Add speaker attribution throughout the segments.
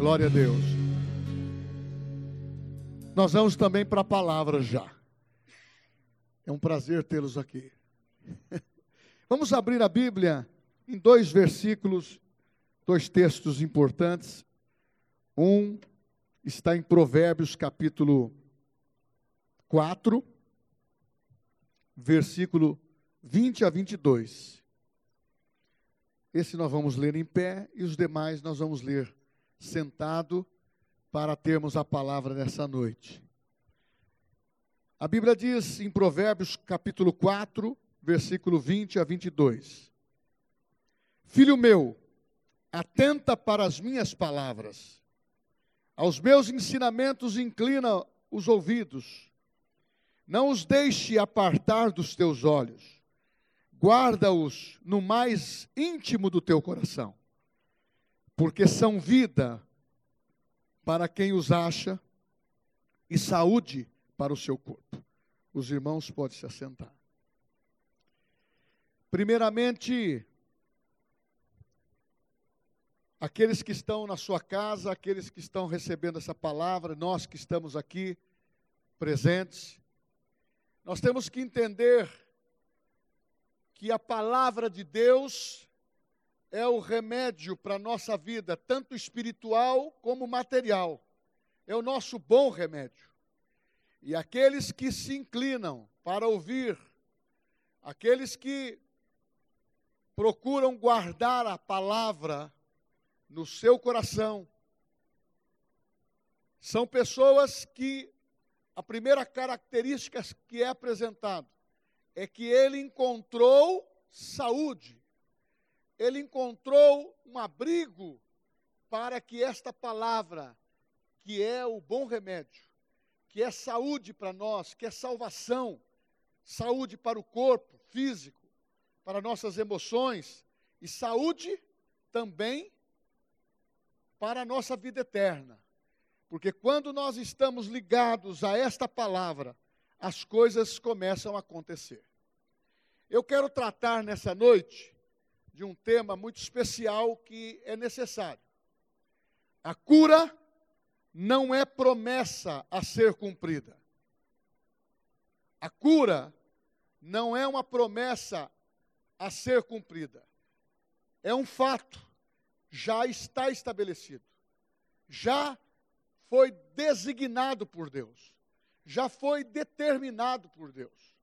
Speaker 1: Glória a Deus. Nós vamos também para a palavra já. É um prazer tê-los aqui. Vamos abrir a Bíblia em dois versículos, dois textos importantes. Um está em Provérbios capítulo 4, versículo 20 a 22. Esse nós vamos ler em pé e os demais nós vamos ler sentado para termos a palavra nessa noite. A Bíblia diz em Provérbios capítulo 4, versículo 20 a 22. Filho meu, atenta para as minhas palavras, aos meus ensinamentos inclina os ouvidos, não os deixe apartar dos teus olhos guarda-os no mais íntimo do teu coração, porque são vida para quem os acha e saúde para o seu corpo. Os irmãos podem se assentar. Primeiramente, aqueles que estão na sua casa, aqueles que estão recebendo essa palavra, nós que estamos aqui presentes, nós temos que entender que a palavra de Deus é o remédio para a nossa vida, tanto espiritual como material. É o nosso bom remédio. E aqueles que se inclinam para ouvir, aqueles que procuram guardar a palavra no seu coração, são pessoas que a primeira característica que é apresentado é que ele encontrou saúde, ele encontrou um abrigo para que esta palavra, que é o bom remédio, que é saúde para nós, que é salvação, saúde para o corpo físico, para nossas emoções e saúde também para a nossa vida eterna. Porque quando nós estamos ligados a esta palavra, as coisas começam a acontecer. Eu quero tratar nessa noite de um tema muito especial que é necessário. A cura não é promessa a ser cumprida. A cura não é uma promessa a ser cumprida. É um fato, já está estabelecido. Já foi designado por Deus. Já foi determinado por Deus.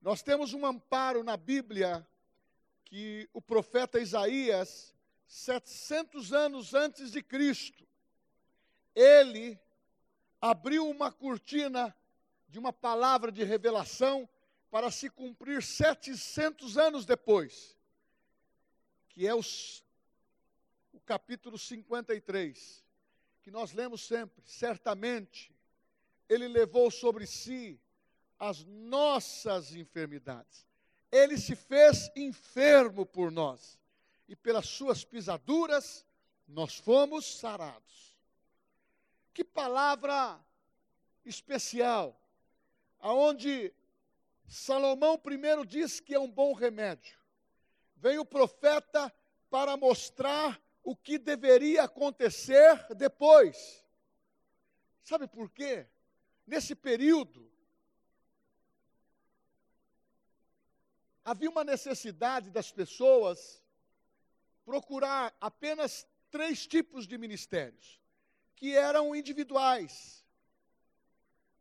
Speaker 1: Nós temos um amparo na Bíblia que o profeta Isaías, 700 anos antes de Cristo, ele abriu uma cortina de uma palavra de revelação para se cumprir 700 anos depois, que é os, o capítulo 53, que nós lemos sempre. Certamente, ele levou sobre si as nossas enfermidades. Ele se fez enfermo por nós, e pelas suas pisaduras nós fomos sarados. Que palavra especial, aonde Salomão primeiro diz que é um bom remédio. Vem o profeta para mostrar o que deveria acontecer depois. Sabe por quê? Nesse período, havia uma necessidade das pessoas procurar apenas três tipos de ministérios, que eram individuais.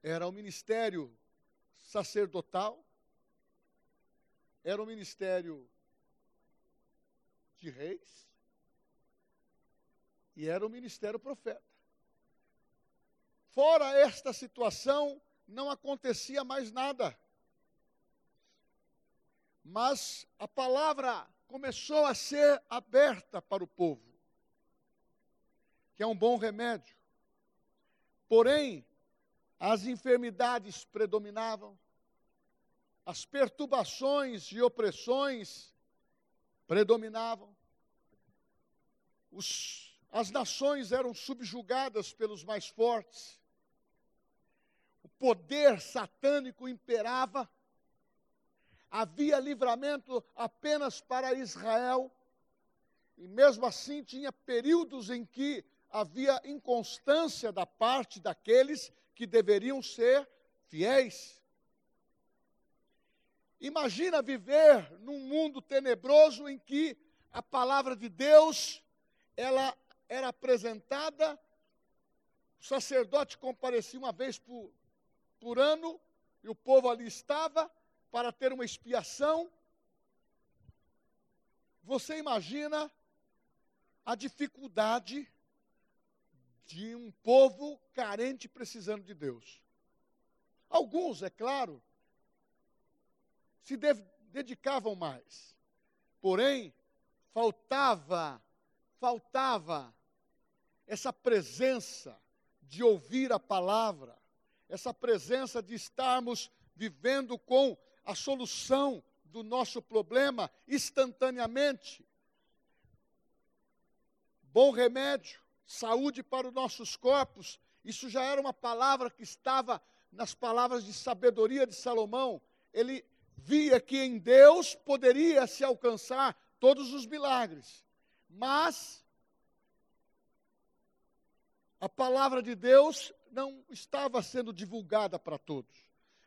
Speaker 1: Era o ministério sacerdotal, era o ministério de reis e era o ministério profeta. Fora esta situação, não acontecia mais nada. Mas a palavra começou a ser aberta para o povo, que é um bom remédio. Porém, as enfermidades predominavam, as perturbações e opressões predominavam, os, as nações eram subjugadas pelos mais fortes, o poder satânico imperava, havia livramento apenas para Israel, e mesmo assim tinha períodos em que havia inconstância da parte daqueles que deveriam ser fiéis. Imagina viver num mundo tenebroso em que a palavra de Deus ela era apresentada, o sacerdote comparecia uma vez por, por ano e o povo ali estava para ter uma expiação. Você imagina a dificuldade de um povo carente precisando de Deus. Alguns, é claro, se dedicavam mais. Porém, faltava, faltava essa presença de ouvir a palavra, essa presença de estarmos vivendo com a solução do nosso problema instantaneamente. Bom remédio, saúde para os nossos corpos, isso já era uma palavra que estava nas palavras de sabedoria de Salomão. Ele via que em Deus poderia se alcançar todos os milagres, mas a palavra de Deus não estava sendo divulgada para todos.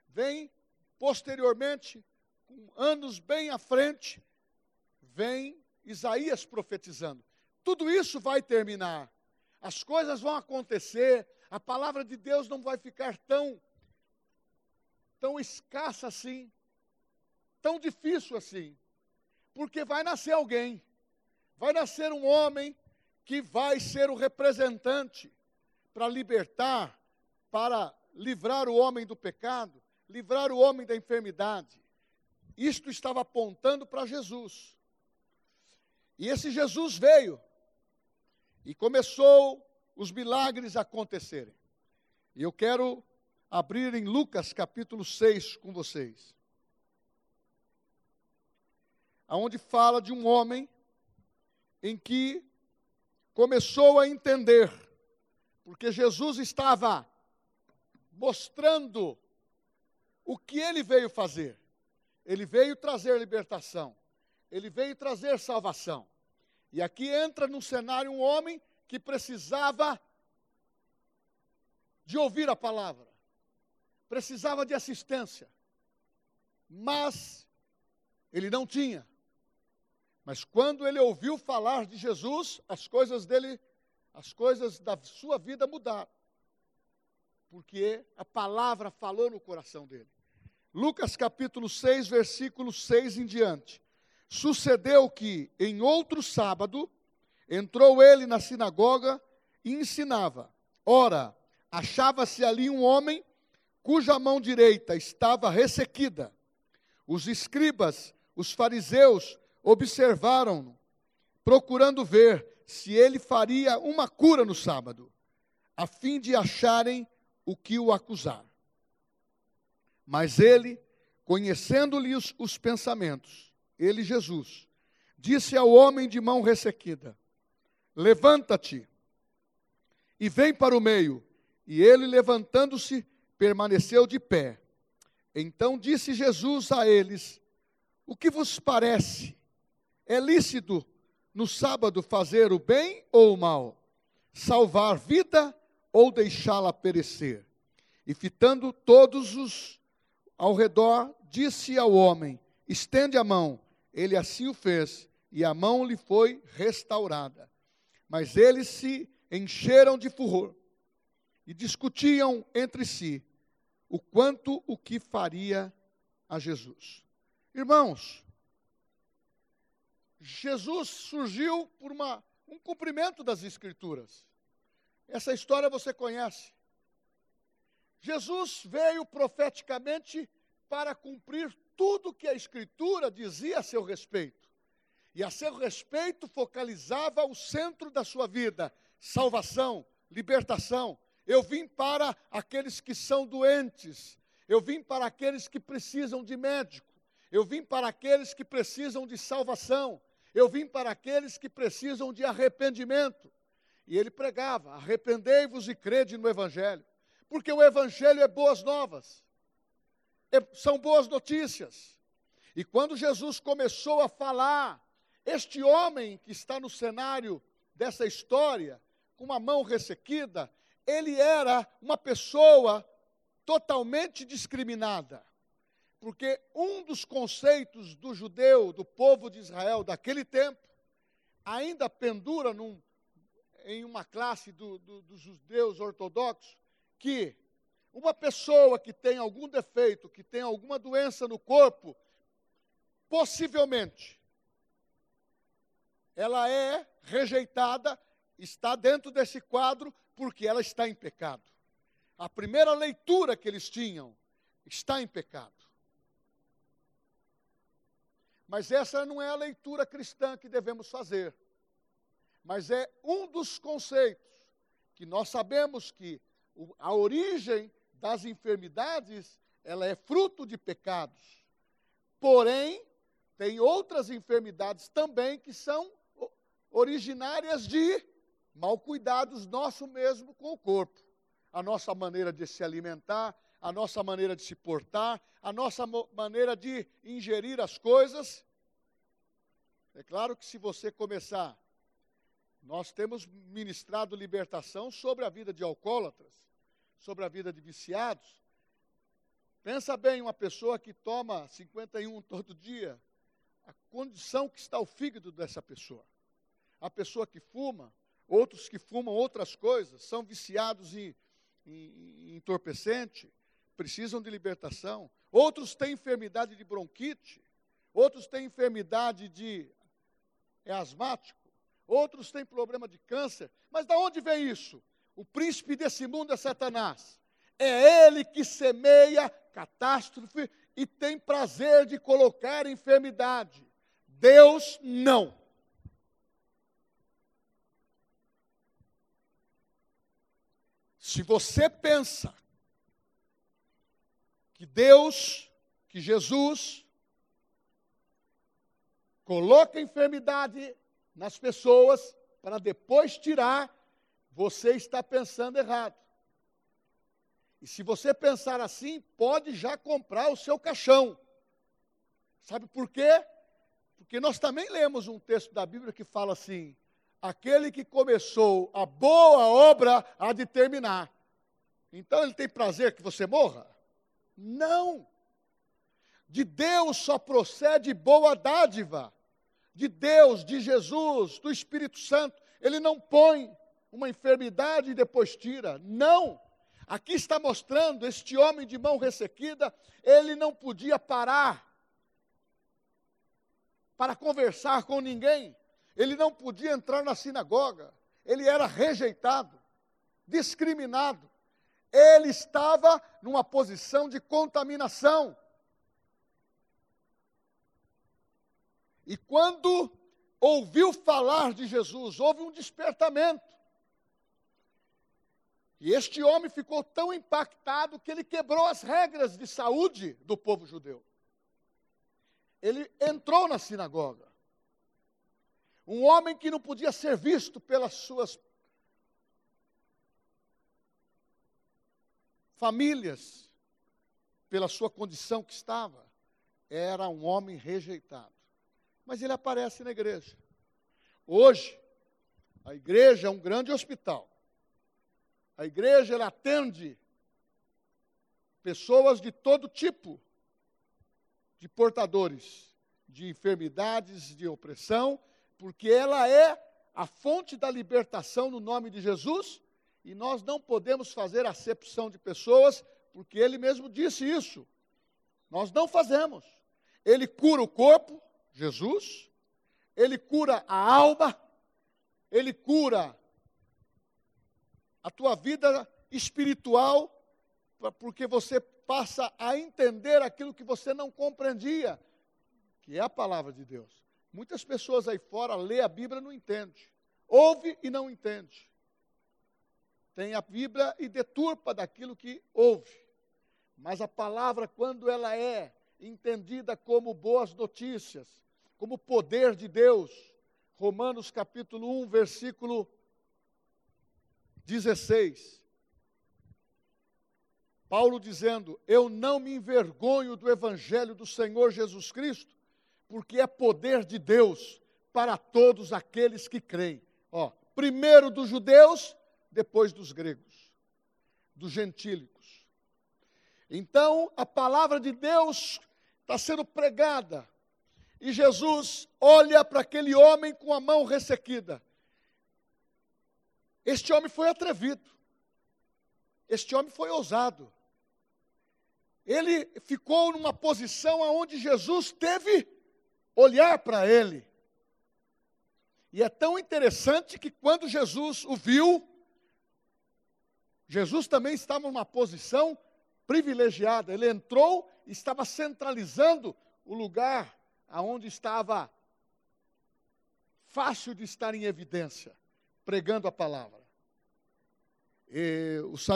Speaker 1: Vem posteriormente, com anos bem à frente, vem Isaías profetizando. Tudo isso vai terminar, as coisas vão acontecer, a palavra de Deus não vai ficar tão tão escassa assim, tão difícil assim, porque vai nascer alguém, vai nascer um homem que vai ser o representante para libertar, para livrar o homem do pecado, livrar o homem da enfermidade. Isto estava apontando para Jesus. E esse Jesus veio e começou os milagres a acontecerem. E eu quero abrir em Lucas capítulo 6 com vocês. Aonde fala de um homem em que começou a entender, porque Jesus estava mostrando o que ele veio fazer. Ele veio trazer libertação, ele veio trazer salvação. E aqui entra no cenário um homem que precisava de ouvir a palavra precisava de assistência, mas ele não tinha. Mas quando ele ouviu falar de Jesus, as coisas dele, as coisas da sua vida mudaram. Porque a palavra falou no coração dele. Lucas capítulo 6, versículo 6 em diante. Sucedeu que, em outro sábado, entrou ele na sinagoga e ensinava. Ora, achava-se ali um homem cuja mão direita estava ressequida. Os escribas, os fariseus, observaram-no, procurando ver se ele faria uma cura no sábado, a fim de acharem o que o acusar. Mas ele, conhecendo-lhe os, os pensamentos, ele, Jesus, disse ao homem de mão ressequida: Levanta-te e vem para o meio. E ele, levantando-se, permaneceu de pé. Então disse Jesus a eles: O que vos parece? É lícito no sábado fazer o bem ou o mal? Salvar vida ou deixá-la perecer? E fitando todos os ao redor, disse ao homem: Estende a mão. Ele assim o fez, e a mão lhe foi restaurada. Mas eles se encheram de furor e discutiam entre si o quanto o que faria a Jesus. Irmãos, Jesus surgiu por uma, um cumprimento das Escrituras. Essa história você conhece. Jesus veio profeticamente para cumprir tudo que a Escritura dizia a seu respeito. E a seu respeito focalizava o centro da sua vida: salvação, libertação, eu vim para aqueles que são doentes. Eu vim para aqueles que precisam de médico. Eu vim para aqueles que precisam de salvação. Eu vim para aqueles que precisam de arrependimento. E ele pregava: arrependei-vos e crede no Evangelho. Porque o Evangelho é boas novas, é, são boas notícias. E quando Jesus começou a falar, este homem que está no cenário dessa história, com uma mão ressequida, ele era uma pessoa totalmente discriminada. Porque um dos conceitos do judeu, do povo de Israel daquele tempo, ainda pendura num, em uma classe do, do, dos judeus ortodoxos, que uma pessoa que tem algum defeito, que tem alguma doença no corpo, possivelmente, ela é rejeitada, está dentro desse quadro, porque ela está em pecado. A primeira leitura que eles tinham está em pecado. Mas essa não é a leitura cristã que devemos fazer. Mas é um dos conceitos que nós sabemos que a origem das enfermidades, ela é fruto de pecados. Porém, tem outras enfermidades também que são originárias de mal cuidados nosso mesmo com o corpo. A nossa maneira de se alimentar, a nossa maneira de se portar, a nossa maneira de ingerir as coisas. É claro que se você começar, nós temos ministrado libertação sobre a vida de alcoólatras, sobre a vida de viciados. Pensa bem, uma pessoa que toma 51 todo dia, a condição que está o fígado dessa pessoa a pessoa que fuma, outros que fumam outras coisas, são viciados em, em, em entorpecente, precisam de libertação. Outros têm enfermidade de bronquite, outros têm enfermidade de é asmático, outros têm problema de câncer. Mas da onde vem isso? O príncipe desse mundo é Satanás. É ele que semeia catástrofe e tem prazer de colocar enfermidade. Deus não. Se você pensa que Deus, que Jesus, coloca enfermidade nas pessoas para depois tirar, você está pensando errado. E se você pensar assim, pode já comprar o seu caixão. Sabe por quê? Porque nós também lemos um texto da Bíblia que fala assim: aquele que começou a boa obra há de terminar. Então ele tem prazer que você morra? Não. De Deus só procede boa dádiva. De Deus, de Jesus, do Espírito Santo. Ele não põe uma enfermidade e depois tira. Não. Aqui está mostrando este homem de mão ressequida, ele não podia parar para conversar com ninguém. Ele não podia entrar na sinagoga, ele era rejeitado, discriminado. Ele estava numa posição de contaminação. E quando ouviu falar de Jesus, houve um despertamento. E este homem ficou tão impactado que ele quebrou as regras de saúde do povo judeu. Ele entrou na sinagoga. Um homem que não podia ser visto pelas suas famílias, pela sua condição que estava, era um homem rejeitado. Mas ele aparece na igreja. Hoje, a igreja é um grande hospital. A igreja ela atende pessoas de todo tipo de portadores de enfermidades, de opressão porque ela é a fonte da libertação no nome de Jesus, e nós não podemos fazer acepção de pessoas, porque ele mesmo disse isso. Nós não fazemos. Ele cura o corpo, Jesus, ele cura a alma, ele cura a tua vida espiritual, porque você passa a entender aquilo que você não compreendia, que é a palavra de Deus. Muitas pessoas aí fora lê a Bíblia e não entende. Ouve e não entende. Tem a Bíblia e deturpa daquilo que ouve. Mas a palavra, quando ela é entendida como boas notícias, como poder de Deus, Romanos capítulo 1, versículo 16. Paulo dizendo: Eu não me envergonho do evangelho do Senhor Jesus Cristo, porque é poder de Deus para todos aqueles que creem. Ó, primeiro dos judeus, depois dos gregos, dos gentílicos. Então, a palavra de Deus está sendo pregada, e Jesus olha para aquele homem com a mão ressequida. Este homem foi atrevido, este homem foi ousado. Ele ficou numa posição onde Jesus teve olhar para ele. E é tão interessante que quando Jesus o viu, Jesus também estava numa posição privilegiada. Ele entrou e estava centralizando o lugar aonde estava fácil de estar em evidência, pregando a palavra. E os,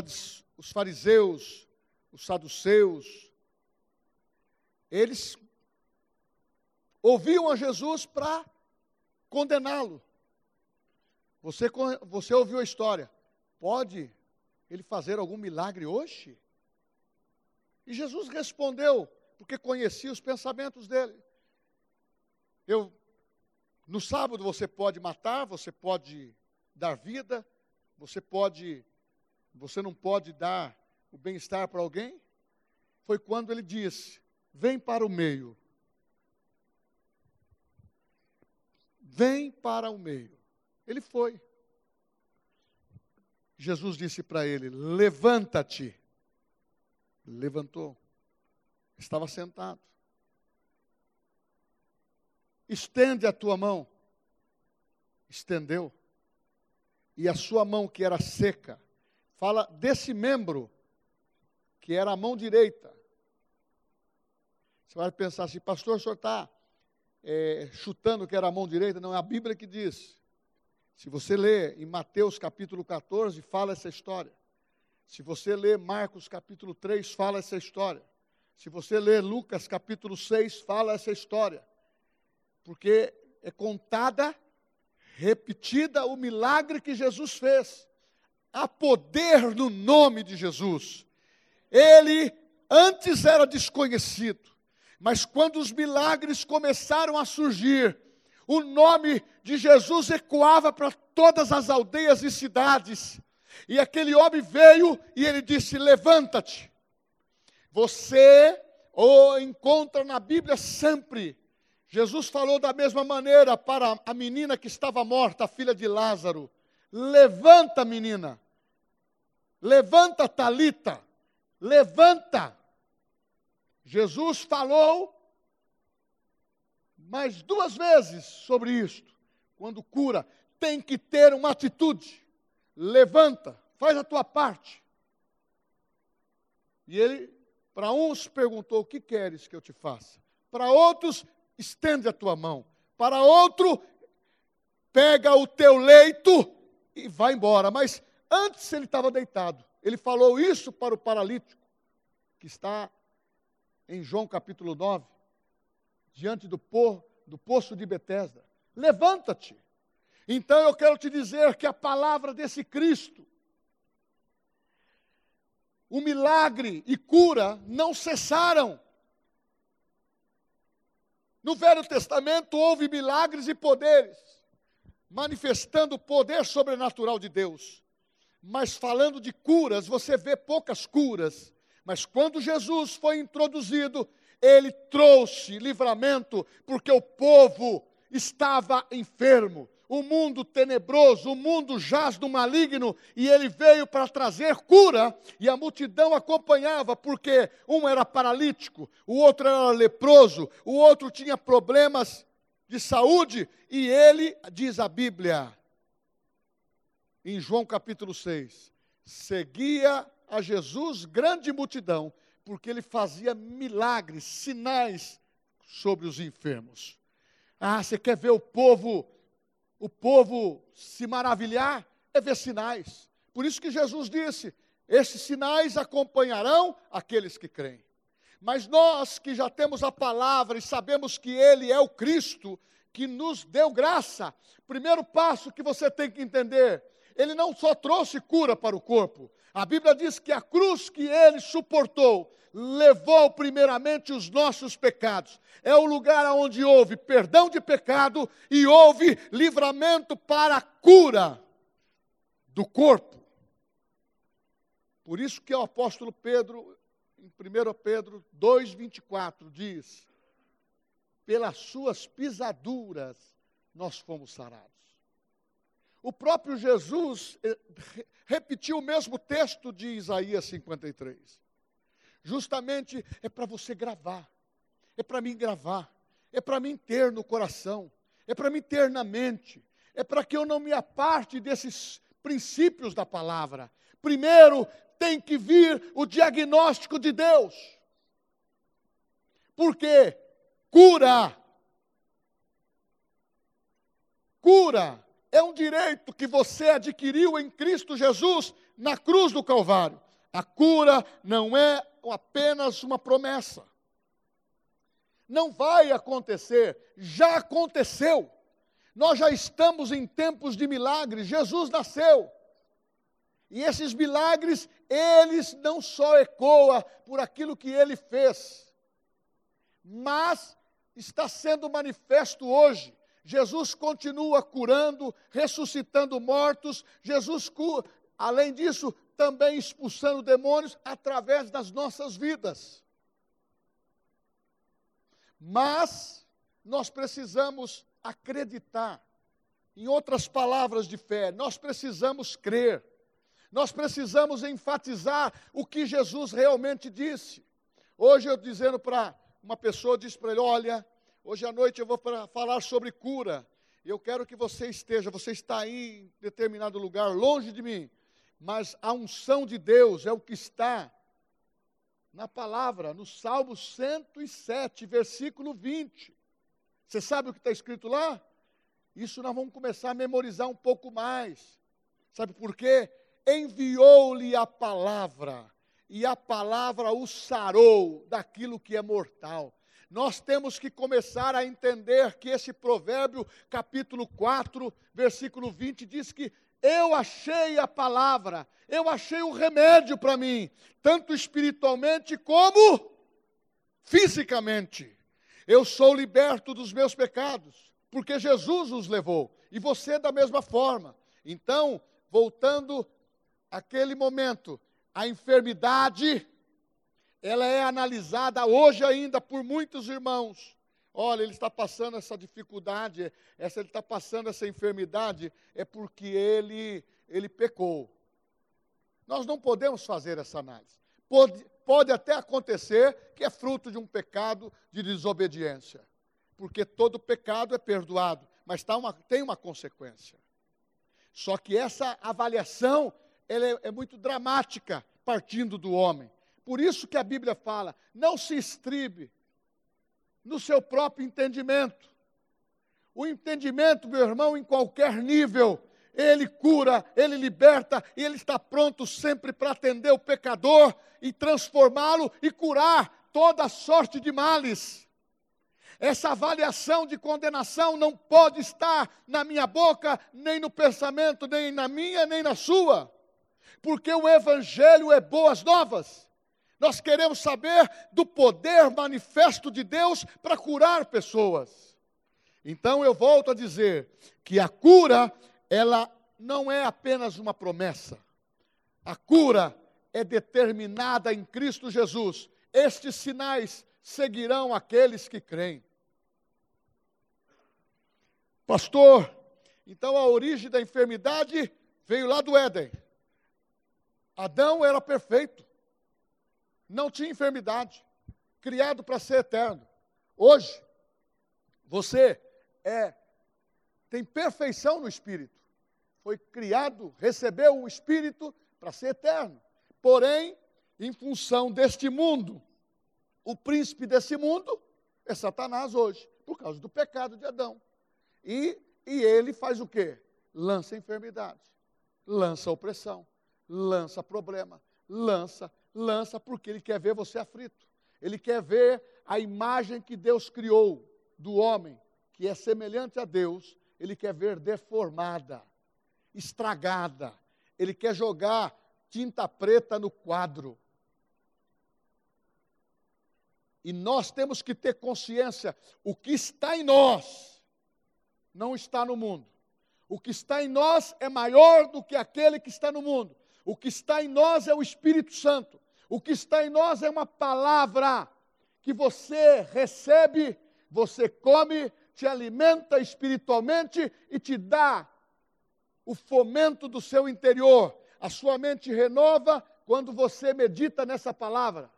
Speaker 1: os fariseus, os saduceus, eles ouviam a Jesus para condená-lo. Você, você ouviu a história. Pode ele fazer algum milagre hoje? E Jesus respondeu, porque conhecia os pensamentos dele. Eu, no sábado você pode matar, você pode dar vida, você pode, você não pode dar o bem-estar para alguém. Foi quando ele disse: Vem para o meio. Vem para o meio. Ele foi. Jesus disse para ele: Levanta-te. Levantou. Estava sentado. Estende a tua mão. Estendeu. E a sua mão, que era seca, fala desse membro, que era a mão direita. Você vai pensar assim, pastor, o senhor está é, chutando que era a mão direita? Não, é a Bíblia que diz. Se você lê em Mateus capítulo 14, fala essa história. Se você lê Marcos capítulo 3, fala essa história. Se você lê Lucas capítulo 6, fala essa história. Porque é contada, repetida o milagre que Jesus fez. Há poder no nome de Jesus. Ele antes era desconhecido, mas quando os milagres começaram a surgir, o nome de Jesus ecoava para todas as aldeias e cidades. E aquele homem veio e ele disse: Levanta-te. Você o encontra na Bíblia sempre. Jesus falou da mesma maneira para a menina que estava morta, a filha de Lázaro: Levanta, menina. Levanta, Talita. Levanta. Jesus falou mais duas vezes sobre isto. Quando cura, tem que ter uma atitude. Levanta, faz a tua parte. E ele, para uns, perguntou: O que queres que eu te faça? Para outros, estende a tua mão. Para outro, pega o teu leito e vai embora. Mas antes ele estava deitado. Ele falou isso para o paralítico, que está em João capítulo 9 diante do, po, do poço de Betesda. Levanta-te. Então eu quero te dizer que a palavra desse Cristo, o milagre e cura não cessaram. No Velho Testamento houve milagres e poderes, manifestando o poder sobrenatural de Deus. Mas falando de curas, você vê poucas curas. Mas quando Jesus foi introduzido, ele trouxe livramento, porque o povo estava enfermo, o mundo tenebroso, o mundo jaz do maligno, e ele veio para trazer cura, e a multidão acompanhava, porque um era paralítico, o outro era leproso, o outro tinha problemas de saúde, e ele, diz a Bíblia, em João capítulo 6, seguia a Jesus grande multidão, porque ele fazia milagres, sinais sobre os enfermos. Ah, você quer ver o povo, o povo se maravilhar? É ver sinais. Por isso que Jesus disse: esses sinais acompanharão aqueles que creem. Mas nós que já temos a palavra e sabemos que Ele é o Cristo, que nos deu graça, primeiro passo que você tem que entender: Ele não só trouxe cura para o corpo, a Bíblia diz que a cruz que ele suportou levou primeiramente os nossos pecados. É o lugar onde houve perdão de pecado e houve livramento para a cura do corpo. Por isso que o apóstolo Pedro, em 1 Pedro 2,24, diz: pelas suas pisaduras nós fomos sarados. O próprio Jesus eh, repetiu o mesmo texto de Isaías 53. Justamente é para você gravar, é para mim gravar, é para mim ter no coração, é para mim ter na mente, é para que eu não me aparte desses princípios da palavra. Primeiro, tem que vir o diagnóstico de Deus. Porque cura. Cura é um direito que você adquiriu em Cristo Jesus na cruz do Calvário. A cura não é apenas uma promessa. Não vai acontecer, já aconteceu. Nós já estamos em tempos de milagres. Jesus nasceu. E esses milagres, eles não só ecoam por aquilo que ele fez, mas está sendo manifesto hoje. Jesus continua curando, ressuscitando mortos. Jesus, além disso, também expulsando demônios através das nossas vidas. Mas nós precisamos acreditar. Em outras palavras de fé, nós precisamos crer. Nós precisamos enfatizar o que Jesus realmente disse. Hoje eu dizendo para uma pessoa, disse para ele: Olha, hoje à noite eu vou falar sobre cura. Eu quero que você esteja, você está aí em determinado lugar, longe de mim, mas a unção de Deus é o que está na palavra, no Salmo 107, versículo 20. Você sabe o que está escrito lá? Isso nós vamos começar a memorizar um pouco mais. Sabe por quê? Enviou-lhe a palavra, e a palavra o sarou daquilo que é mortal. Nós temos que começar a entender que esse provérbio, capítulo 4, versículo 20, diz que eu achei a palavra, eu achei o remédio para mim, tanto espiritualmente como fisicamente. Eu sou liberto dos meus pecados, porque Jesus os levou, e você da mesma forma. Então, voltando àquele momento, a enfermidade, ela é analisada hoje ainda por muitos irmãos. Olha, ele está passando essa dificuldade, essa, ele está passando essa enfermidade, é porque ele, ele pecou. Nós não podemos fazer essa análise. Pode, pode até acontecer que é fruto de um pecado de desobediência, porque todo pecado é perdoado, mas tá uma, tem uma consequência. Só que essa avaliação ela é, é muito dramática, partindo do homem. Por isso que a Bíblia fala: não se estribe no seu próprio entendimento. O entendimento, meu irmão, em qualquer nível, ele cura, Ele liberta, e Ele está pronto sempre para atender o pecador e transformá-lo e curar toda sorte de males. Essa avaliação de condenação não pode estar na minha boca, nem no pensamento, nem na minha, nem na sua, porque o Evangelho é boas novas. Nós queremos saber do poder manifesto de Deus para curar pessoas. Então eu volto a dizer que a cura ela não é apenas uma promessa. A cura é determinada em Cristo Jesus. Estes sinais seguirão aqueles que creem. Pastor, então a origem da enfermidade veio lá do Éden. Adão era perfeito, não tinha enfermidade, criado para ser eterno. Hoje, você é tem perfeição no espírito foi criado, recebeu o Espírito para ser eterno. Porém, em função deste mundo, o príncipe desse mundo é Satanás hoje, por causa do pecado de Adão. E, e ele faz o quê? Lança enfermidade, lança opressão, lança problema, lança, lança, porque ele quer ver você aflito. Ele quer ver a imagem que Deus criou do homem, que é semelhante a Deus, ele quer ver deformada estragada. Ele quer jogar tinta preta no quadro. E nós temos que ter consciência: o que está em nós não está no mundo. O que está em nós é maior do que aquele que está no mundo. O que está em nós é o Espírito Santo. O que está em nós é uma palavra que você recebe, você come, te alimenta espiritualmente e te dá o fomento do seu interior. A sua mente renova quando você medita nessa palavra.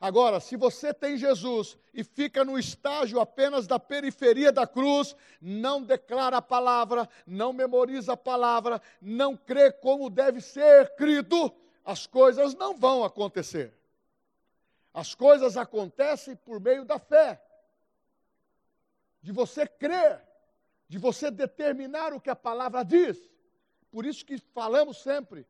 Speaker 1: Agora, se você tem Jesus e fica no estágio apenas da periferia da cruz, não declara a palavra, não memoriza a palavra, não crê como deve ser crido, as coisas não vão acontecer. As coisas acontecem por meio da fé, de você crer, de você determinar o que a palavra diz. Por isso que falamos sempre,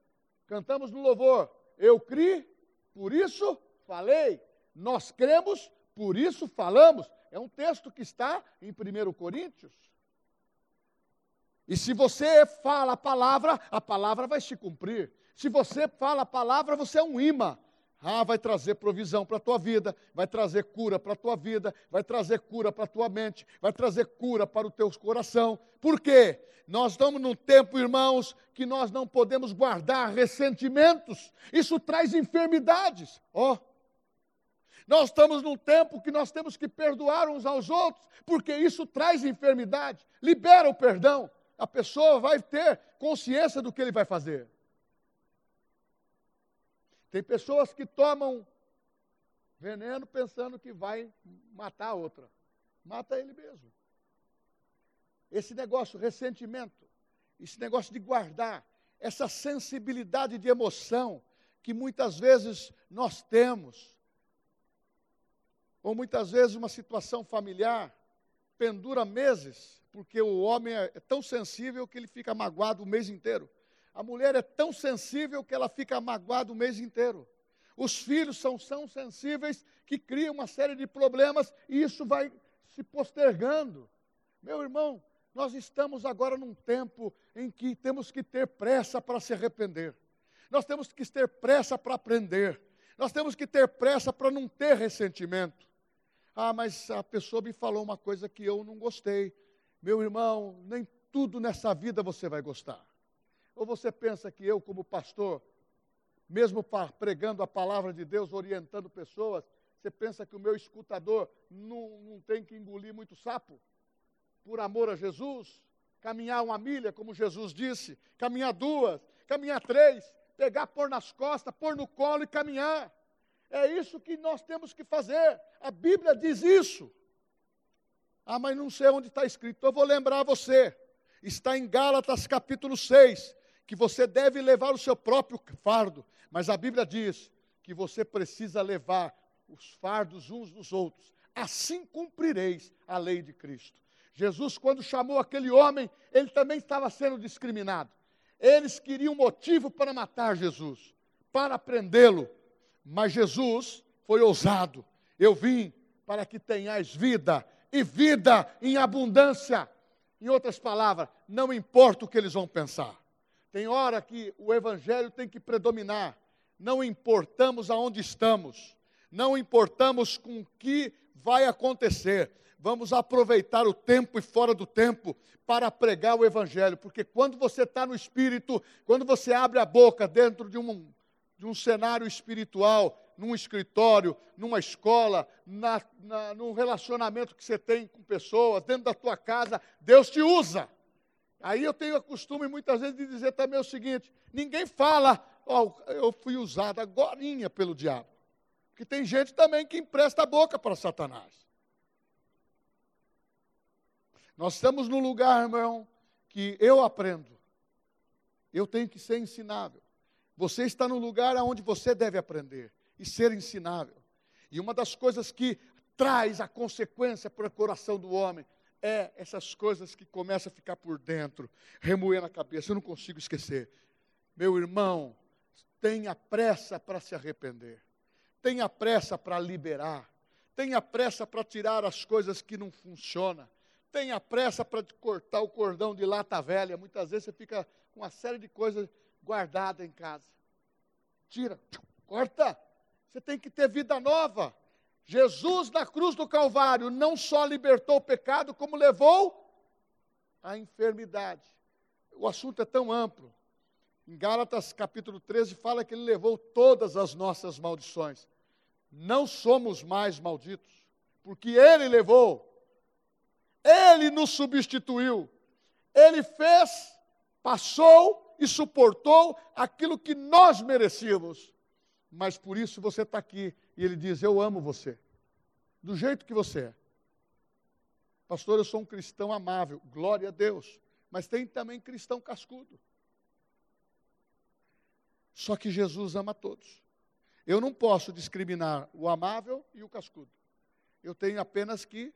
Speaker 1: cantamos no louvor, eu criei, por isso falei, nós cremos, por isso falamos. É um texto que está em 1 Coríntios. E se você fala a palavra, a palavra vai se cumprir. Se você fala a palavra, você é um imã. Ah, vai trazer provisão para a tua vida, vai trazer cura para a tua vida, vai trazer cura para a tua mente, vai trazer cura para o teu coração. Por quê? Nós estamos num tempo, irmãos, que nós não podemos guardar ressentimentos. Isso traz enfermidades. Ó, oh, nós estamos num tempo que nós temos que perdoar uns aos outros, porque isso traz enfermidade. Libera o perdão. A pessoa vai ter consciência do que ele vai fazer. Tem pessoas que tomam veneno pensando que vai matar a outra. Mata ele mesmo. Esse negócio, ressentimento, esse negócio de guardar, essa sensibilidade de emoção que muitas vezes nós temos, ou muitas vezes uma situação familiar pendura meses, porque o homem é tão sensível que ele fica magoado o mês inteiro. A mulher é tão sensível que ela fica magoada o mês inteiro. Os filhos são tão sensíveis que criam uma série de problemas e isso vai se postergando. Meu irmão, nós estamos agora num tempo em que temos que ter pressa para se arrepender. Nós temos que ter pressa para aprender. Nós temos que ter pressa para não ter ressentimento. Ah, mas a pessoa me falou uma coisa que eu não gostei. Meu irmão, nem tudo nessa vida você vai gostar. Ou você pensa que eu, como pastor, mesmo pregando a palavra de Deus, orientando pessoas, você pensa que o meu escutador não, não tem que engolir muito sapo? Por amor a Jesus? Caminhar uma milha, como Jesus disse, caminhar duas, caminhar três, pegar, pôr nas costas, pôr no colo e caminhar. É isso que nós temos que fazer. A Bíblia diz isso. Ah, mas não sei onde está escrito. Eu vou lembrar você. Está em Gálatas capítulo 6, que você deve levar o seu próprio fardo. Mas a Bíblia diz que você precisa levar os fardos uns dos outros. Assim cumprireis a lei de Cristo. Jesus, quando chamou aquele homem, ele também estava sendo discriminado. Eles queriam motivo para matar Jesus, para prendê-lo, mas Jesus foi ousado. Eu vim para que tenhais vida e vida em abundância. Em outras palavras, não importa o que eles vão pensar. Tem hora que o evangelho tem que predominar. Não importamos aonde estamos, não importamos com o que vai acontecer. Vamos aproveitar o tempo e fora do tempo para pregar o evangelho, porque quando você está no espírito, quando você abre a boca dentro de um de um cenário espiritual, num escritório, numa escola, na, na, num relacionamento que você tem com pessoas, dentro da tua casa, Deus te usa. Aí eu tenho o costume muitas vezes de dizer também o seguinte: ninguém fala, oh, eu fui usado agora pelo diabo. Porque tem gente também que empresta a boca para Satanás. Nós estamos num lugar, irmão, que eu aprendo. Eu tenho que ser ensinável. Você está no lugar onde você deve aprender e ser ensinável. E uma das coisas que traz a consequência para o coração do homem é essas coisas que começam a ficar por dentro, remoer na cabeça. Eu não consigo esquecer. Meu irmão, tenha pressa para se arrepender. Tenha pressa para liberar. Tenha pressa para tirar as coisas que não funcionam. Tenha pressa para cortar o cordão de lata velha. Muitas vezes você fica com uma série de coisas guardada em casa. Tira, corta. Você tem que ter vida nova. Jesus na cruz do Calvário não só libertou o pecado, como levou a enfermidade. o assunto é tão amplo. Em Gálatas capítulo 13 fala que ele levou todas as nossas maldições. Não somos mais malditos, porque ele levou. Ele nos substituiu. Ele fez, passou e suportou aquilo que nós merecíamos. Mas por isso você está aqui. E ele diz: Eu amo você, do jeito que você é. Pastor, eu sou um cristão amável, glória a Deus. Mas tem também cristão cascudo. Só que Jesus ama todos. Eu não posso discriminar o amável e o cascudo. Eu tenho apenas que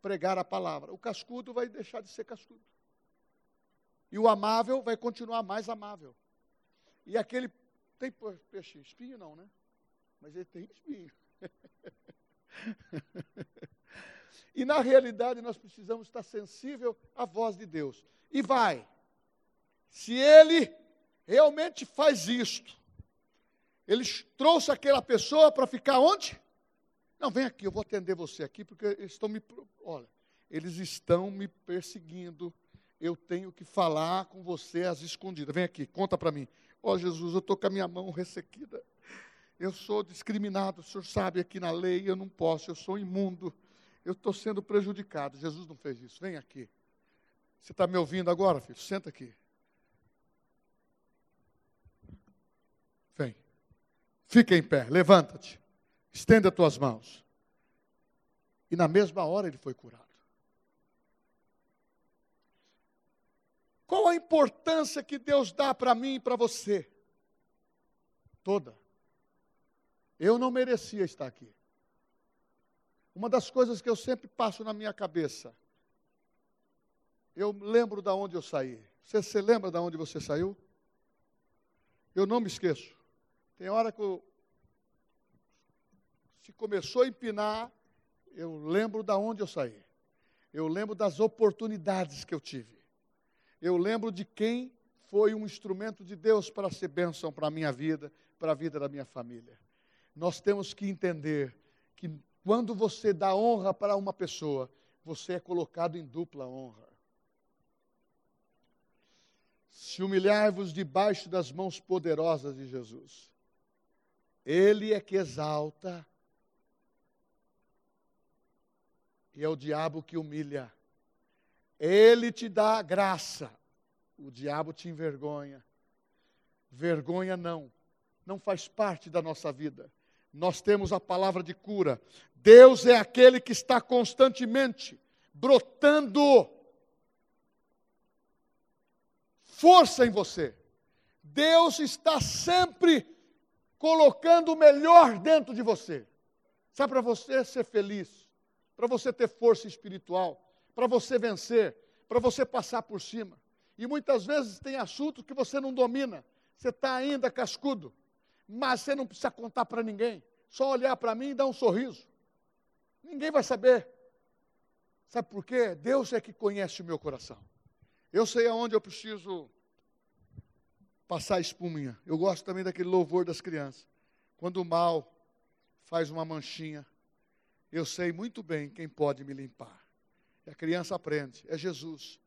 Speaker 1: pregar a palavra. O cascudo vai deixar de ser cascudo. E o amável vai continuar mais amável. E aquele. Tem peixe espinho, não, né? Mas ele tem espinho. e na realidade nós precisamos estar sensível à voz de Deus. E vai. Se ele realmente faz isto, ele trouxe aquela pessoa para ficar onde? Não, vem aqui, eu vou atender você aqui, porque eles estão me. Olha, eles estão me perseguindo. Eu tenho que falar com você às escondidas. Vem aqui, conta para mim. Ó oh, Jesus, eu estou com a minha mão ressequida. Eu sou discriminado, o senhor sabe aqui na lei, eu não posso, eu sou imundo. Eu estou sendo prejudicado. Jesus não fez isso. Vem aqui. Você está me ouvindo agora, filho? Senta aqui. Vem. Fica em pé, levanta-te. Estenda as tuas mãos. E na mesma hora ele foi curado. Qual a importância que Deus dá para mim e para você? Toda. Eu não merecia estar aqui. Uma das coisas que eu sempre passo na minha cabeça, eu lembro de onde eu saí. Você se lembra de onde você saiu? Eu não me esqueço. Tem hora que eu, se começou a empinar, eu lembro de onde eu saí. Eu lembro das oportunidades que eu tive. Eu lembro de quem foi um instrumento de Deus para ser bênção para a minha vida, para a vida da minha família. Nós temos que entender que quando você dá honra para uma pessoa, você é colocado em dupla honra. Se humilhar-vos debaixo das mãos poderosas de Jesus, Ele é que exalta, e é o diabo que humilha. Ele te dá graça, o diabo te envergonha. Vergonha não, não faz parte da nossa vida. Nós temos a palavra de cura. Deus é aquele que está constantemente brotando força em você. Deus está sempre colocando o melhor dentro de você. Sabe, para você ser feliz, para você ter força espiritual, para você vencer, para você passar por cima. E muitas vezes tem assuntos que você não domina, você está ainda cascudo, mas você não precisa contar para ninguém, só olhar para mim e dar um sorriso. Ninguém vai saber. Sabe por quê? Deus é que conhece o meu coração. Eu sei aonde eu preciso passar espuminha. Eu gosto também daquele louvor das crianças. Quando o mal faz uma manchinha, eu sei muito bem quem pode me limpar. E a criança aprende, é Jesus.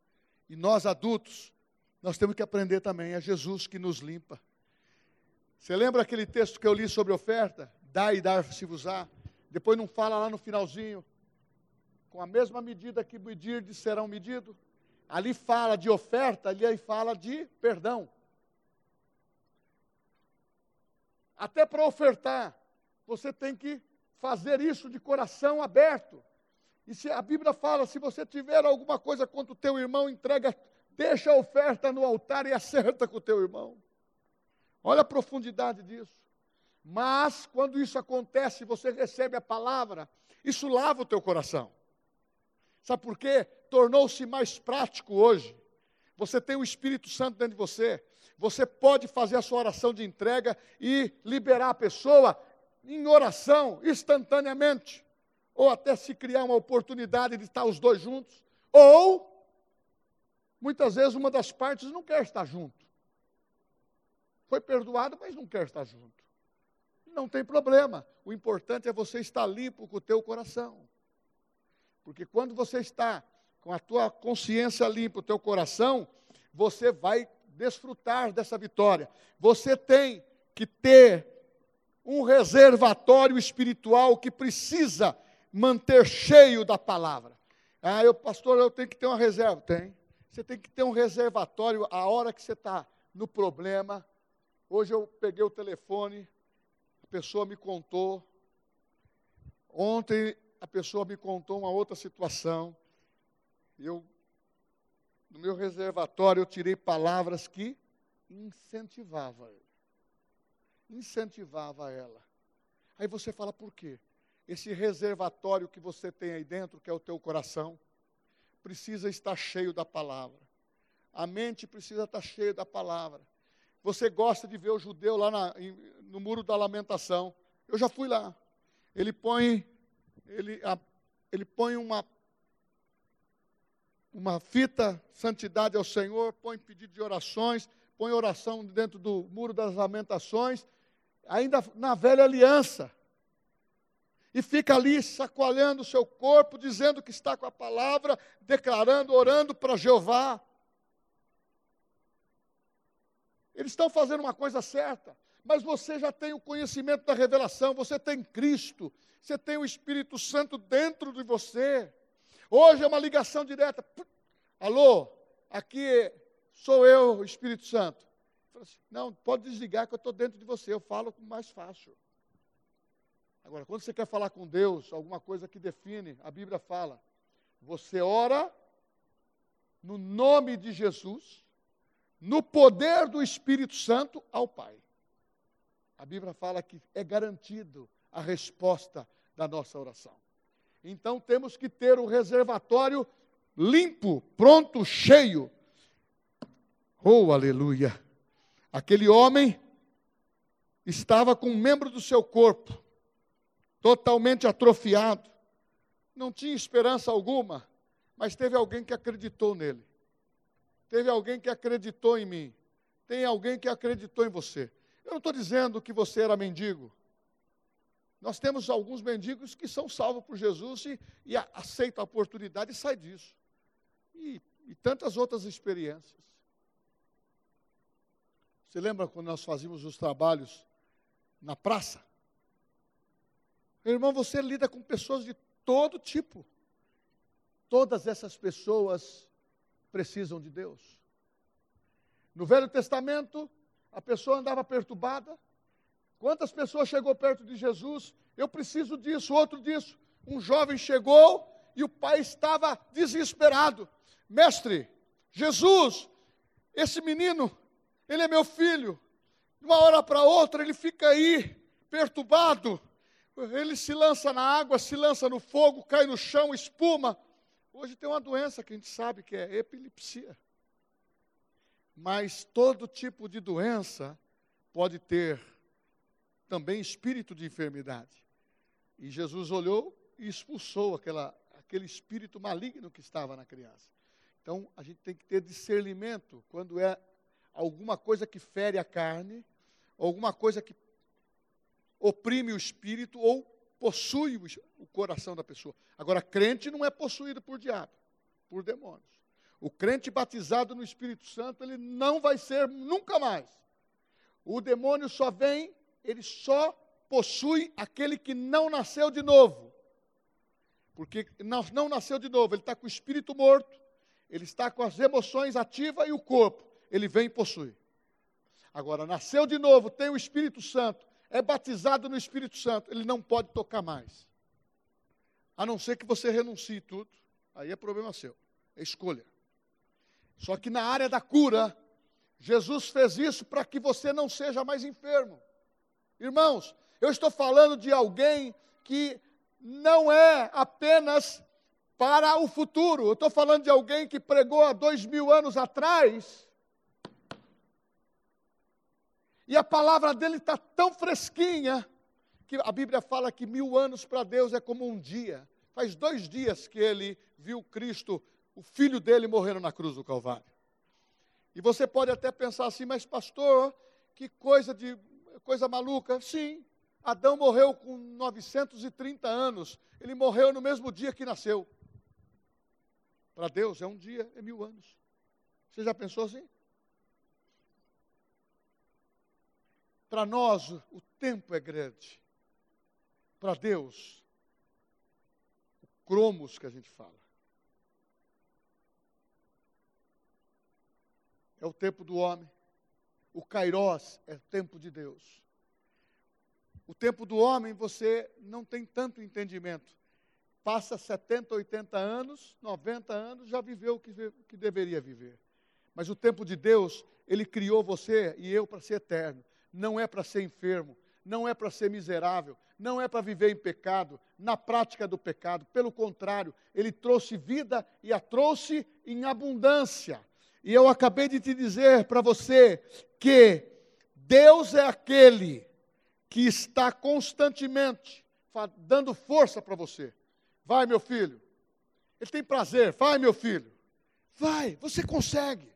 Speaker 1: E nós adultos, nós temos que aprender também, é Jesus que nos limpa. Você lembra aquele texto que eu li sobre oferta? Dá e dar-se-vos-á. Depois não fala lá no finalzinho. Com a mesma medida que medir serão medidos. Ali fala de oferta, ali fala de perdão. Até para ofertar, você tem que fazer isso de coração aberto. E se a Bíblia fala, se você tiver alguma coisa contra o teu irmão, entrega, deixa a oferta no altar e acerta com o teu irmão. Olha a profundidade disso. Mas quando isso acontece, você recebe a palavra, isso lava o teu coração. Sabe por quê? Tornou-se mais prático hoje. Você tem o Espírito Santo dentro de você. Você pode fazer a sua oração de entrega e liberar a pessoa em oração instantaneamente ou até se criar uma oportunidade de estar os dois juntos, ou muitas vezes uma das partes não quer estar junto. Foi perdoado, mas não quer estar junto. Não tem problema. O importante é você estar limpo com o teu coração. Porque quando você está com a tua consciência limpa, o teu coração, você vai desfrutar dessa vitória. Você tem que ter um reservatório espiritual que precisa manter cheio da palavra. Ah, eu, pastor, eu tenho que ter uma reserva. Tem. Você tem que ter um reservatório a hora que você está no problema. Hoje eu peguei o telefone, a pessoa me contou. Ontem a pessoa me contou uma outra situação. Eu, no meu reservatório, eu tirei palavras que incentivavam. Incentivava ela. Aí você fala, por quê? Esse reservatório que você tem aí dentro, que é o teu coração, precisa estar cheio da palavra. A mente precisa estar cheia da palavra. Você gosta de ver o judeu lá na, no muro da lamentação. Eu já fui lá. Ele põe, ele, a, ele põe uma, uma fita, santidade ao Senhor, põe pedido de orações, põe oração dentro do muro das lamentações, ainda na velha aliança e fica ali sacoalhando o seu corpo, dizendo que está com a palavra, declarando, orando para Jeová. Eles estão fazendo uma coisa certa, mas você já tem o conhecimento da revelação, você tem Cristo, você tem o Espírito Santo dentro de você. Hoje é uma ligação direta. Alô, aqui sou eu, Espírito Santo. Assim, Não, pode desligar que eu estou dentro de você, eu falo mais fácil. Agora, quando você quer falar com Deus, alguma coisa que define, a Bíblia fala, você ora no nome de Jesus, no poder do Espírito Santo ao Pai. A Bíblia fala que é garantido a resposta da nossa oração. Então temos que ter o reservatório limpo, pronto, cheio. Oh, aleluia! Aquele homem estava com um membro do seu corpo totalmente atrofiado, não tinha esperança alguma, mas teve alguém que acreditou nele. Teve alguém que acreditou em mim. Tem alguém que acreditou em você. Eu não estou dizendo que você era mendigo. Nós temos alguns mendigos que são salvos por Jesus e, e aceitam a oportunidade e saem disso. E, e tantas outras experiências. Você lembra quando nós fazíamos os trabalhos na praça? Meu irmão, você lida com pessoas de todo tipo. Todas essas pessoas precisam de Deus. No Velho Testamento, a pessoa andava perturbada. Quantas pessoas chegou perto de Jesus? Eu preciso disso, outro disso. Um jovem chegou e o pai estava desesperado. Mestre, Jesus, esse menino, ele é meu filho. De uma hora para outra ele fica aí, perturbado ele se lança na água, se lança no fogo, cai no chão, espuma. Hoje tem uma doença que a gente sabe que é epilepsia. Mas todo tipo de doença pode ter também espírito de enfermidade. E Jesus olhou e expulsou aquela, aquele espírito maligno que estava na criança. Então, a gente tem que ter discernimento quando é alguma coisa que fere a carne, alguma coisa que oprime o espírito ou possui o coração da pessoa. Agora, crente não é possuído por diabo, por demônios. O crente batizado no Espírito Santo, ele não vai ser nunca mais. O demônio só vem, ele só possui aquele que não nasceu de novo. Porque não, não nasceu de novo, ele está com o espírito morto, ele está com as emoções ativas e o corpo. Ele vem e possui. Agora, nasceu de novo, tem o Espírito Santo, é batizado no Espírito Santo, ele não pode tocar mais. A não ser que você renuncie tudo. Aí é problema seu. É escolha. Só que na área da cura, Jesus fez isso para que você não seja mais enfermo. Irmãos, eu estou falando de alguém que não é apenas para o futuro. Eu estou falando de alguém que pregou há dois mil anos atrás e a palavra dele está tão fresquinha que a Bíblia fala que mil anos para Deus é como um dia. Faz dois dias que ele viu Cristo, o filho dele, morrendo na cruz do Calvário. E você pode até pensar assim, mas pastor, que coisa de coisa maluca. Sim, Adão morreu com 930 anos. Ele morreu no mesmo dia que nasceu. Para Deus é um dia, é mil anos. Você já pensou assim? Para nós, o tempo é grande. Para Deus, o cromos que a gente fala. É o tempo do homem. O kairós é o tempo de Deus. O tempo do homem, você não tem tanto entendimento. Passa 70, 80 anos, 90 anos, já viveu o que, que deveria viver. Mas o tempo de Deus, Ele criou você e eu para ser eterno não é para ser enfermo, não é para ser miserável, não é para viver em pecado, na prática do pecado. Pelo contrário, ele trouxe vida e a trouxe em abundância. E eu acabei de te dizer para você que Deus é aquele que está constantemente dando força para você. Vai, meu filho. Ele tem prazer. Vai, meu filho. Vai, você consegue.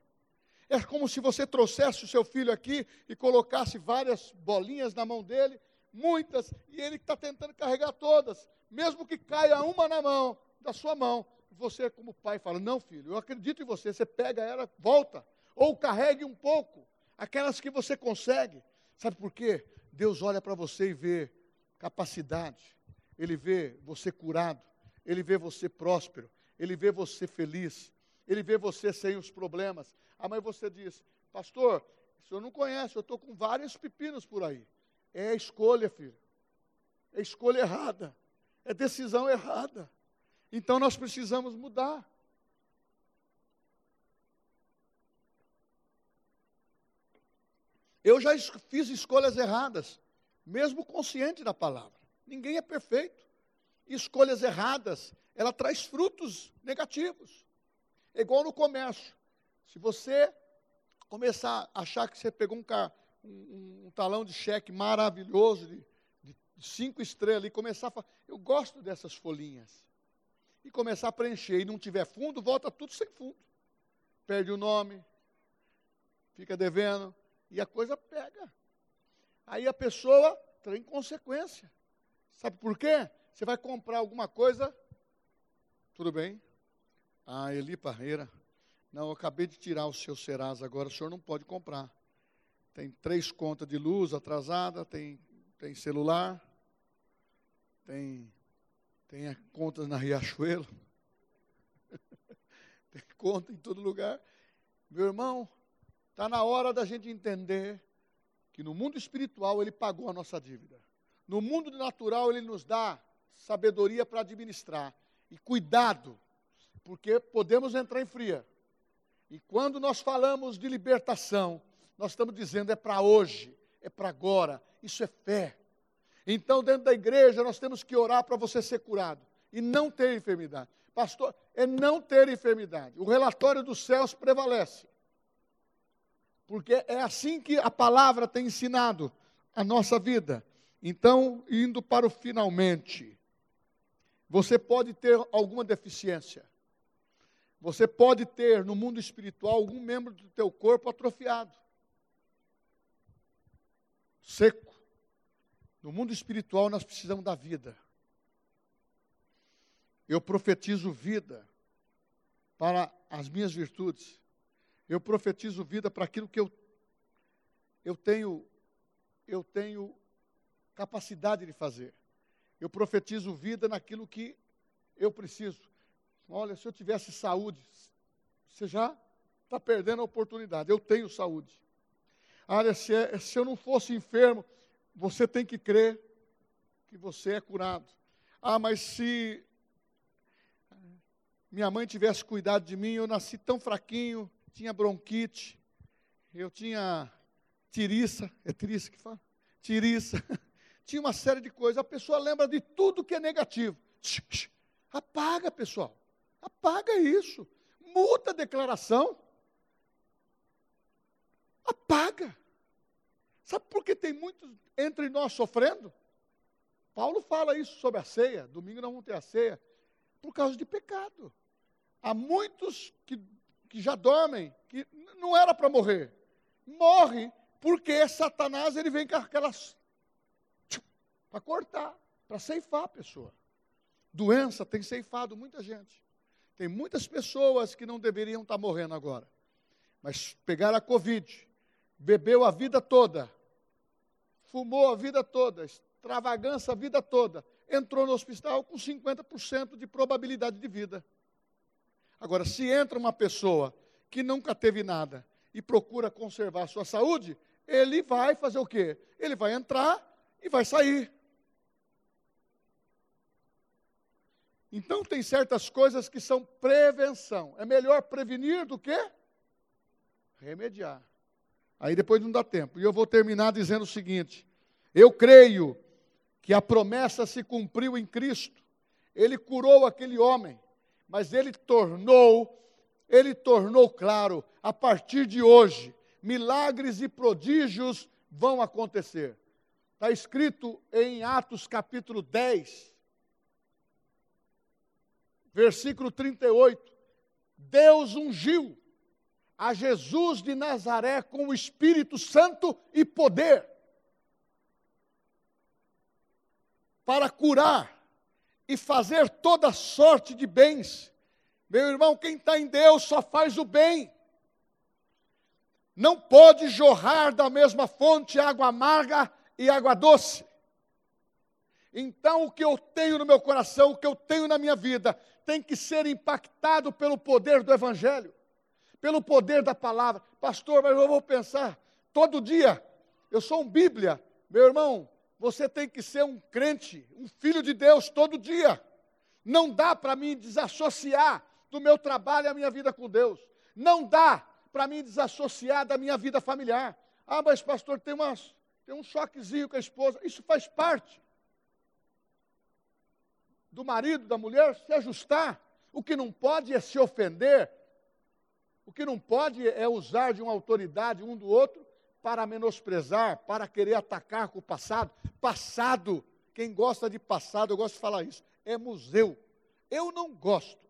Speaker 1: É como se você trouxesse o seu filho aqui e colocasse várias bolinhas na mão dele, muitas, e ele está tentando carregar todas, mesmo que caia uma na mão, da sua mão. Você, como pai, fala: Não, filho, eu acredito em você. Você pega ela, volta. Ou carregue um pouco, aquelas que você consegue. Sabe por quê? Deus olha para você e vê capacidade, Ele vê você curado, Ele vê você próspero, Ele vê você feliz, Ele vê você sem os problemas, Amanhã você diz, pastor, o senhor não conhece, eu estou com vários pepinos por aí. É escolha, filho. É escolha errada. É decisão errada. Então nós precisamos mudar. Eu já fiz escolhas erradas, mesmo consciente da palavra. Ninguém é perfeito. Escolhas erradas, ela traz frutos negativos. É igual no comércio. Se você começar a achar que você pegou um, um, um talão de cheque maravilhoso, de, de, cinco estrelas, e começar a falar, eu gosto dessas folhinhas, e começar a preencher, e não tiver fundo, volta tudo sem fundo. Perde o nome, fica devendo, e a coisa pega. Aí a pessoa tem consequência. Sabe por quê? Você vai comprar alguma coisa, tudo bem? Ah, Eli Parreira, não, eu acabei de tirar o seu Serasa agora, o senhor não pode comprar. Tem três contas de luz atrasada, tem, tem celular, tem, tem contas na Riachuelo, tem conta em todo lugar. Meu irmão, está na hora da gente entender que no mundo espiritual ele pagou a nossa dívida. No mundo natural ele nos dá sabedoria para administrar. E cuidado, porque podemos entrar em fria. E quando nós falamos de libertação, nós estamos dizendo é para hoje, é para agora. Isso é fé. Então, dentro da igreja, nós temos que orar para você ser curado e não ter enfermidade. Pastor, é não ter enfermidade. O relatório dos céus prevalece. Porque é assim que a palavra tem ensinado a nossa vida. Então, indo para o finalmente, você pode ter alguma deficiência. Você pode ter no mundo espiritual algum membro do teu corpo atrofiado, seco. No mundo espiritual nós precisamos da vida. Eu profetizo vida para as minhas virtudes. Eu profetizo vida para aquilo que eu eu tenho eu tenho capacidade de fazer. Eu profetizo vida naquilo que eu preciso. Olha, se eu tivesse saúde, você já está perdendo a oportunidade. Eu tenho saúde. Olha, se, é, se eu não fosse enfermo, você tem que crer que você é curado. Ah, mas se minha mãe tivesse cuidado de mim, eu nasci tão fraquinho, tinha bronquite, eu tinha tiriça, é tiriça que fala? Tiriça. tinha uma série de coisas. A pessoa lembra de tudo que é negativo. Apaga, pessoal. Apaga isso. Muda a declaração. Apaga. Sabe por que tem muitos entre nós sofrendo? Paulo fala isso sobre a ceia. Domingo não vamos ter a ceia. Por causa de pecado. Há muitos que, que já dormem, que não era para morrer. Morre porque Satanás ele vem com aquelas. para cortar, para ceifar a pessoa. Doença tem ceifado muita gente. Tem muitas pessoas que não deveriam estar morrendo agora. mas pegaram a Covid, bebeu a vida toda, fumou a vida toda, extravagância a vida toda, entrou no hospital com 50% de probabilidade de vida. Agora, se entra uma pessoa que nunca teve nada e procura conservar a sua saúde, ele vai fazer o quê? Ele vai entrar e vai sair. Então, tem certas coisas que são prevenção. É melhor prevenir do que remediar. Aí depois não dá tempo. E eu vou terminar dizendo o seguinte: eu creio que a promessa se cumpriu em Cristo. Ele curou aquele homem, mas ele tornou, ele tornou claro, a partir de hoje, milagres e prodígios vão acontecer. Está escrito em Atos capítulo 10, versículo 38. Deus ungiu a Jesus de Nazaré com o Espírito Santo e poder, para curar e fazer toda sorte de bens. Meu irmão, quem está em Deus só faz o bem. Não pode jorrar da mesma fonte água amarga e água doce. Então, o que eu tenho no meu coração, o que eu tenho na minha vida, tem que ser impactado pelo poder do Evangelho, pelo poder da palavra. Pastor, mas eu vou pensar, todo dia, eu sou um Bíblia. Meu irmão, você tem que ser um crente, um filho de Deus todo dia. Não dá para mim desassociar do meu trabalho e a minha vida com Deus. Não dá para mim desassociar da minha vida familiar. Ah, mas pastor, tem, umas, tem um choquezinho com a esposa. Isso faz parte do marido, da mulher, se ajustar. O que não pode é se ofender. O que não pode é usar de uma autoridade um do outro para menosprezar, para querer atacar com o passado. Passado, quem gosta de passado, eu gosto de falar isso, é museu. Eu não gosto.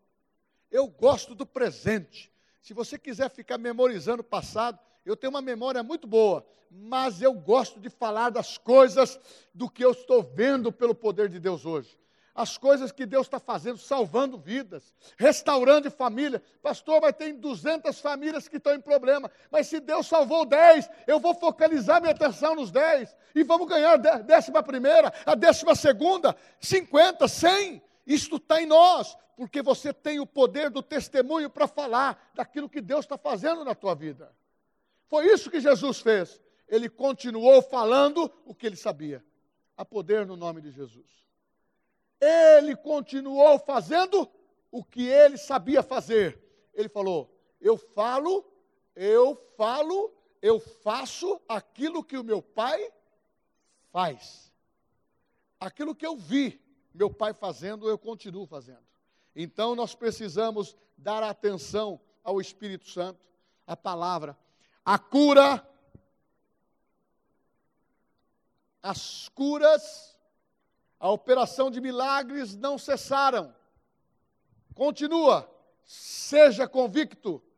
Speaker 1: Eu gosto do presente. Se você quiser ficar memorizando o passado, eu tenho uma memória muito boa, mas eu gosto de falar das coisas do que eu estou vendo pelo poder de Deus hoje as coisas que Deus está fazendo, salvando vidas, restaurando família. Pastor, mas tem 200 famílias que estão em problema. Mas se Deus salvou 10, eu vou focalizar minha atenção nos 10. E vamos ganhar a décima primeira, a décima segunda, 50, 100. Isto está em nós, porque você tem o poder do testemunho para falar daquilo que Deus está fazendo na tua vida. Foi isso que Jesus fez. Ele continuou falando o que ele sabia. Há poder no nome de Jesus ele continuou fazendo o que ele sabia fazer. Ele falou: Eu falo, eu falo, eu faço aquilo que o meu pai faz. Aquilo que eu vi meu pai fazendo, eu continuo fazendo. Então nós precisamos dar atenção ao Espírito Santo, à palavra. A cura, as curas a operação de milagres não cessaram. Continua, seja convicto